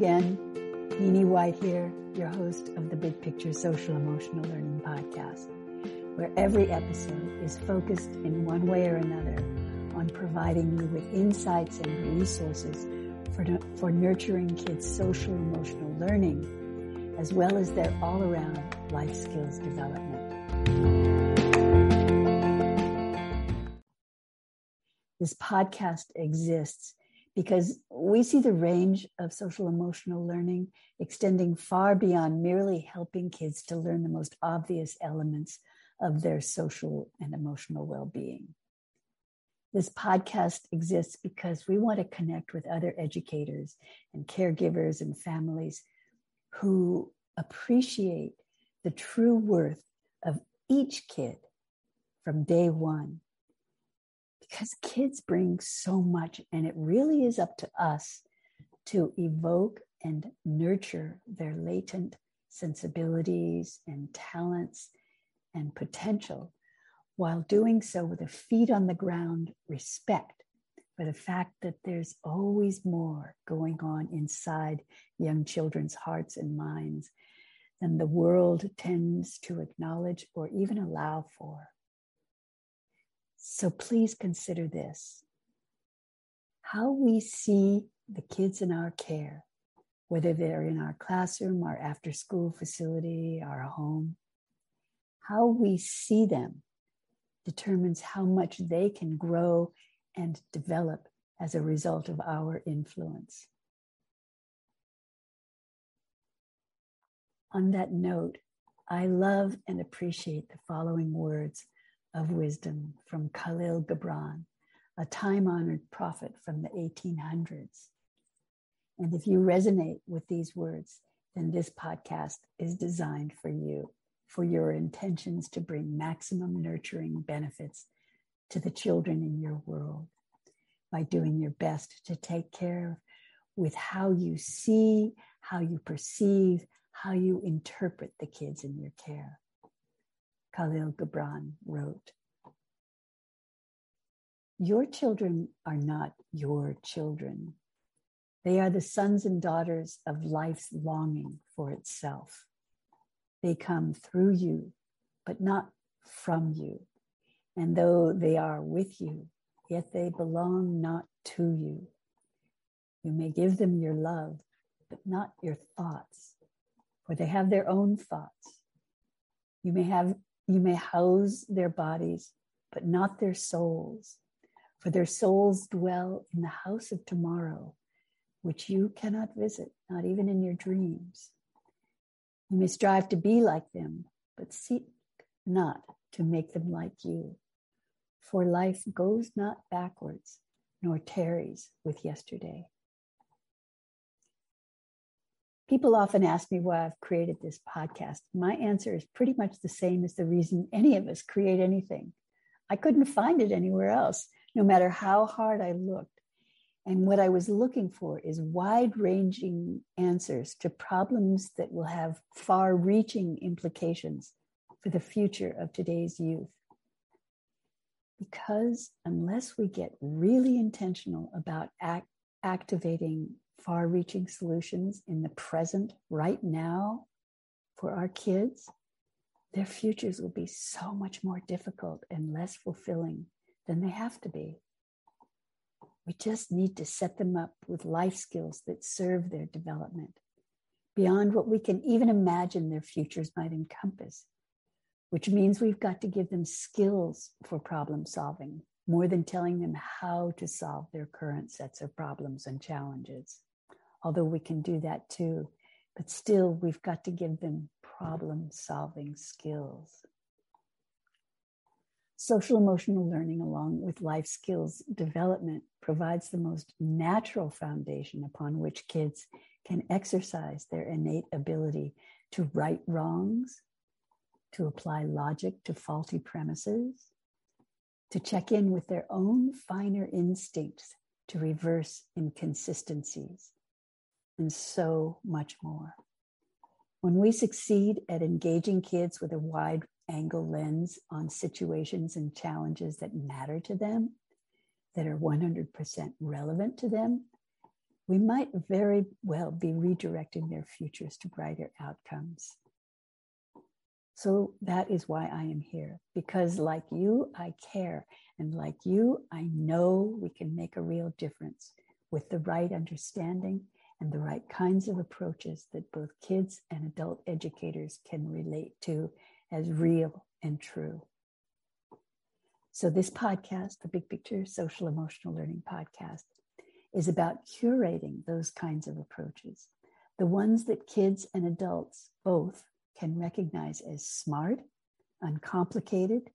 again. Nini White here, your host of the Big Picture Social Emotional Learning Podcast, where every episode is focused in one way or another on providing you with insights and resources for, for nurturing kids' social emotional learning, as well as their all around life skills development. This podcast exists because we see the range of social emotional learning extending far beyond merely helping kids to learn the most obvious elements of their social and emotional well being. This podcast exists because we want to connect with other educators and caregivers and families who appreciate the true worth of each kid from day one because kids bring so much, and it really is up to us to evoke and nurture their latent sensibilities and talents and potential while doing so with a feet on the ground respect for the fact that there's always more going on inside young children's hearts and minds than the world tends to acknowledge or even allow for. So please consider this how we see the kids in our care, whether they're in our classroom, our after school facility, our home, how we see them determines how much they can grow and develop as a result of our influence. On that note, I love and appreciate the following words of wisdom from Kahlil Gibran, a time honored prophet from the 1800s. And if you resonate with these words, then this podcast is designed for you, for your intentions to bring maximum nurturing benefits to the children in your world by doing your best to take care of with how you see, how you perceive, how you interpret the kids in your care. Kahlil Gibran wrote Your children are not your children. They are the sons and daughters of life's longing for itself. They come through you, but not from you. And though they are with you, yet they belong not to you. You may give them your love, but not your thoughts, for they have their own thoughts. You may have you may house their bodies, but not their souls, for their souls dwell in the house of tomorrow, which you cannot visit, not even in your dreams. You may strive to be like them, but seek not to make them like you. For life goes not backwards, nor tarries with yesterday. People often ask me why I've created this podcast. My answer is pretty much the same as the reason any of us create anything. I couldn't find it anywhere else, no matter how hard I looked. And what I was looking for is wide ranging answers to problems that will have far reaching implications for the future of today's youth. Because unless we get really intentional about act- activating far reaching solutions in the present, right now, for our kids, their futures will be so much more difficult and less fulfilling than they have to be. We just need to set them up with life skills that serve their development beyond what we can even imagine their futures might encompass, which means we've got to give them skills for problem solving more than telling them how to solve their current sets of problems and challenges although we can do that too. But still, we've got to give them problem solving skills. Social emotional learning, along with life skills development, provides the most natural foundation upon which kids can exercise their innate ability to right wrongs, to apply logic to faulty premises, to check in with their own finer instincts to reverse inconsistencies, and so much more. When we succeed at engaging kids with a wide angle lens on situations and challenges that matter to them, that are 100% relevant to them, we might very well be redirecting their futures to brighter outcomes. So that is why I am here, because like you, I care. And like you, I know we can make a real difference with the right understanding and the right kinds of approaches that both kids and adult educators can relate to as real and true. So, this podcast, the Big Picture Social Emotional Learning Podcast, is about curating those kinds of approaches, the ones that kids and adults both can recognize as smart, uncomplicated,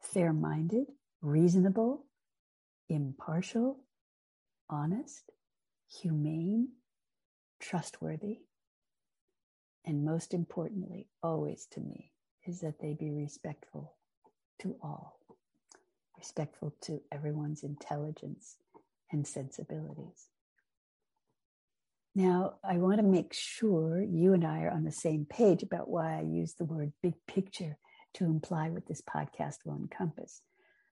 fair minded, reasonable, impartial, honest, humane, trustworthy, and most importantly, always to me, is that they be respectful to all, respectful to everyone's intelligence and sensibilities. Now, I want to make sure you and I are on the same page about why I use the word big picture to imply what this podcast will encompass.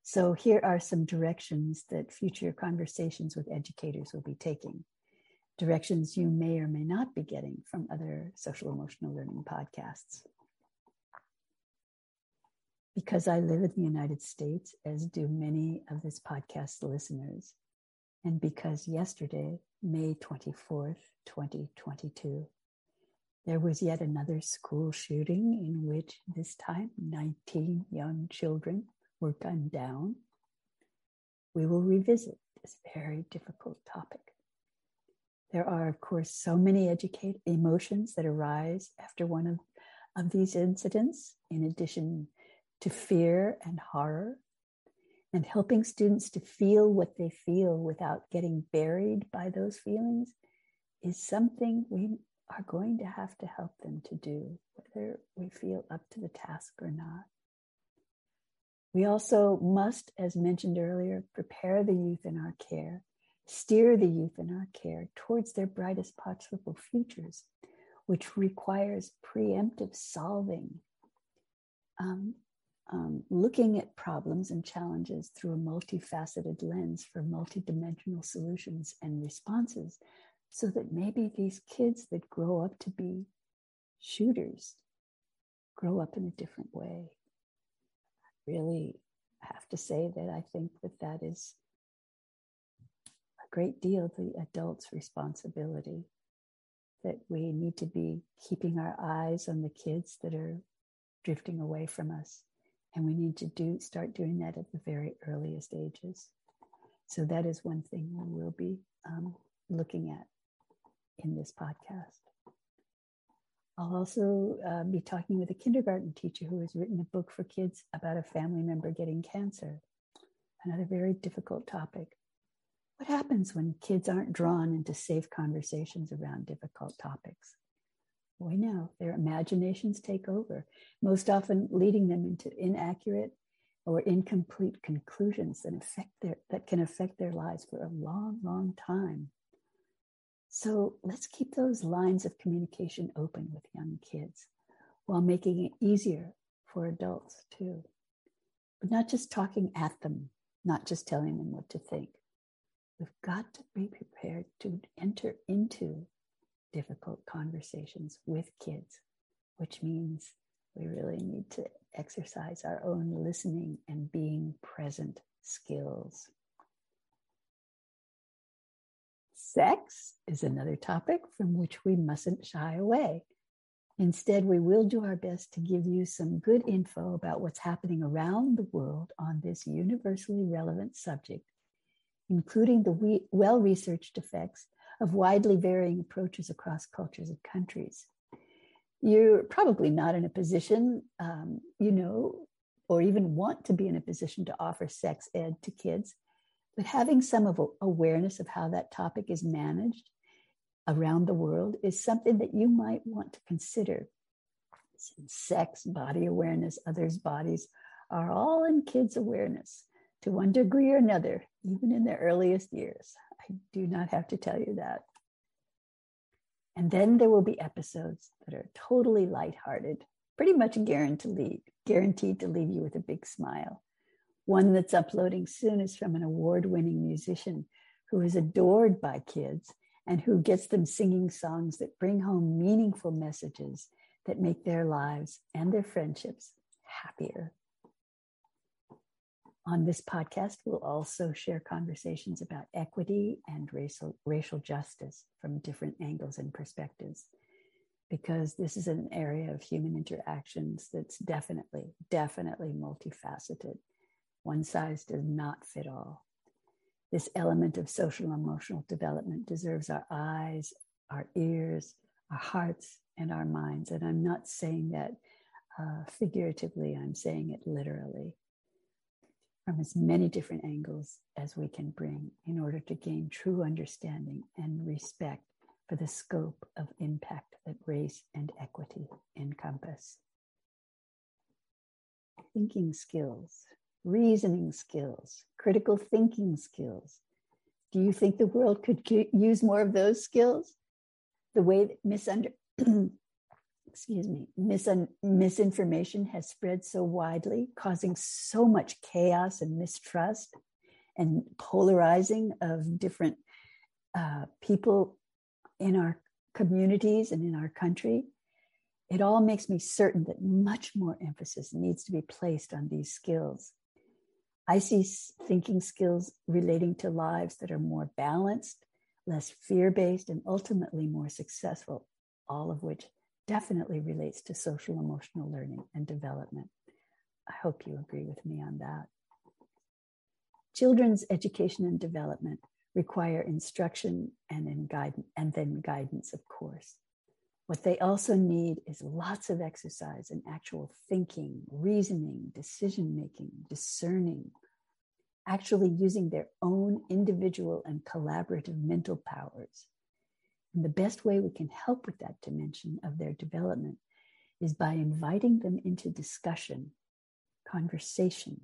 So, here are some directions that future conversations with educators will be taking. Directions you may or may not be getting from other social emotional learning podcasts. Because I live in the United States, as do many of this podcast listeners, and because yesterday, May 24th, 2022, there was yet another school shooting in which this time 19 young children were gunned down, we will revisit this very difficult topic. There are, of course, so many educate emotions that arise after one of, of these incidents, in addition to fear and horror and helping students to feel what they feel without getting buried by those feelings is something we are going to have to help them to do, whether we feel up to the task or not. We also must, as mentioned earlier, prepare the youth in our care, steer the youth in our care towards their brightest possible futures, which requires preemptive solving. Um, um, looking at problems and challenges through a multifaceted lens for multidimensional solutions and responses so that maybe these kids that grow up to be shooters grow up in a different way. I really have to say that I think that that is great deal the adult's responsibility that we need to be keeping our eyes on the kids that are drifting away from us and we need to do start doing that at the very earliest ages. So that is one thing we will be um, looking at in this podcast. I'll also uh, be talking with a kindergarten teacher who has written a book for kids about a family member getting cancer. Another very difficult topic. What happens when kids aren't drawn into safe conversations around difficult topics? we know their imaginations take over, most often leading them into inaccurate or incomplete conclusions that affect their that can affect their lives for a long, long time. So let's keep those lines of communication open with young kids while making it easier for adults too. But not just talking at them, not just telling them what to think. We've got to be prepared to enter into difficult conversations with kids, which means we really need to exercise our own listening and being present skills. Sex is another topic from which we mustn't shy away. Instead, we will do our best to give you some good info about what's happening around the world on this universally relevant subject, including the well researched effects of widely varying approaches across cultures and countries. You're probably not in a position, um, you know, or even want to be in a position to offer sex ed to kids, but having some awareness of how that topic is managed around the world is something that you might want to consider. Since sex, body awareness, others' bodies are all in kids' awareness to one degree or another, even in their earliest years. I do not have to tell you that. And then there will be episodes that are totally lighthearted, pretty much guaranteed, guaranteed to leave you with a big smile. One that's uploading soon is from an award winning musician who is adored by kids and who gets them singing songs that bring home meaningful messages that make their lives and their friendships happier. On this podcast, we'll also share conversations about equity and racial, racial justice from different angles and perspectives, because this is an area of human interactions that's definitely, definitely multifaceted. One size does not fit all. This element of social emotional development deserves our eyes, our ears, our hearts, and our minds. And I'm not saying that uh, figuratively, I'm saying it literally from as many different angles as we can bring in order to gain true understanding and respect for the scope of impact that race and equity encompass. Thinking skills, reasoning skills, critical thinking skills. Do you think the world could use more of those skills? The way that misunder excuse me, mis- misinformation has spread so widely, causing so much chaos and mistrust and polarizing of different uh, people in our communities and in our country. It all makes me certain that much more emphasis needs to be placed on these skills. I see thinking skills relating to lives that are more balanced, less fear based, and ultimately more successful, all of which definitely relates to social emotional learning and development. I hope you agree with me on that. Children's education and development require instruction and, in guidance, and then guidance, of course. What they also need is lots of exercise and actual thinking, reasoning, decision making, discerning, actually using their own individual and collaborative mental powers and the best way we can help with that dimension of their development is by inviting them into discussion, conversation,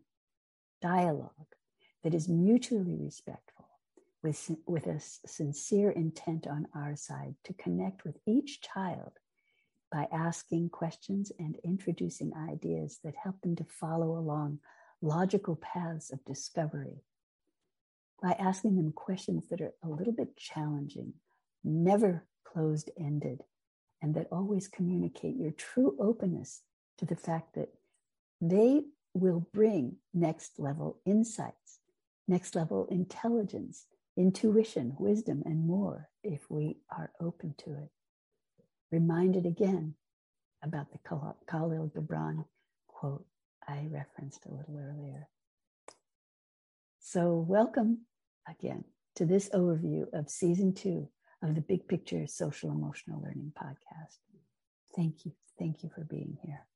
dialogue that is mutually respectful, with, with a sincere intent on our side to connect with each child by asking questions and introducing ideas that help them to follow along logical paths of discovery. By asking them questions that are a little bit challenging never closed ended, and that always communicate your true openness to the fact that they will bring next level insights, next level intelligence, intuition, wisdom, and more if we are open to it. Reminded again about the Kahlil Gibran quote I referenced a little earlier. So, welcome again to this overview of season two of the Big Picture Social Emotional Learning Podcast. Thank you. Thank you for being here.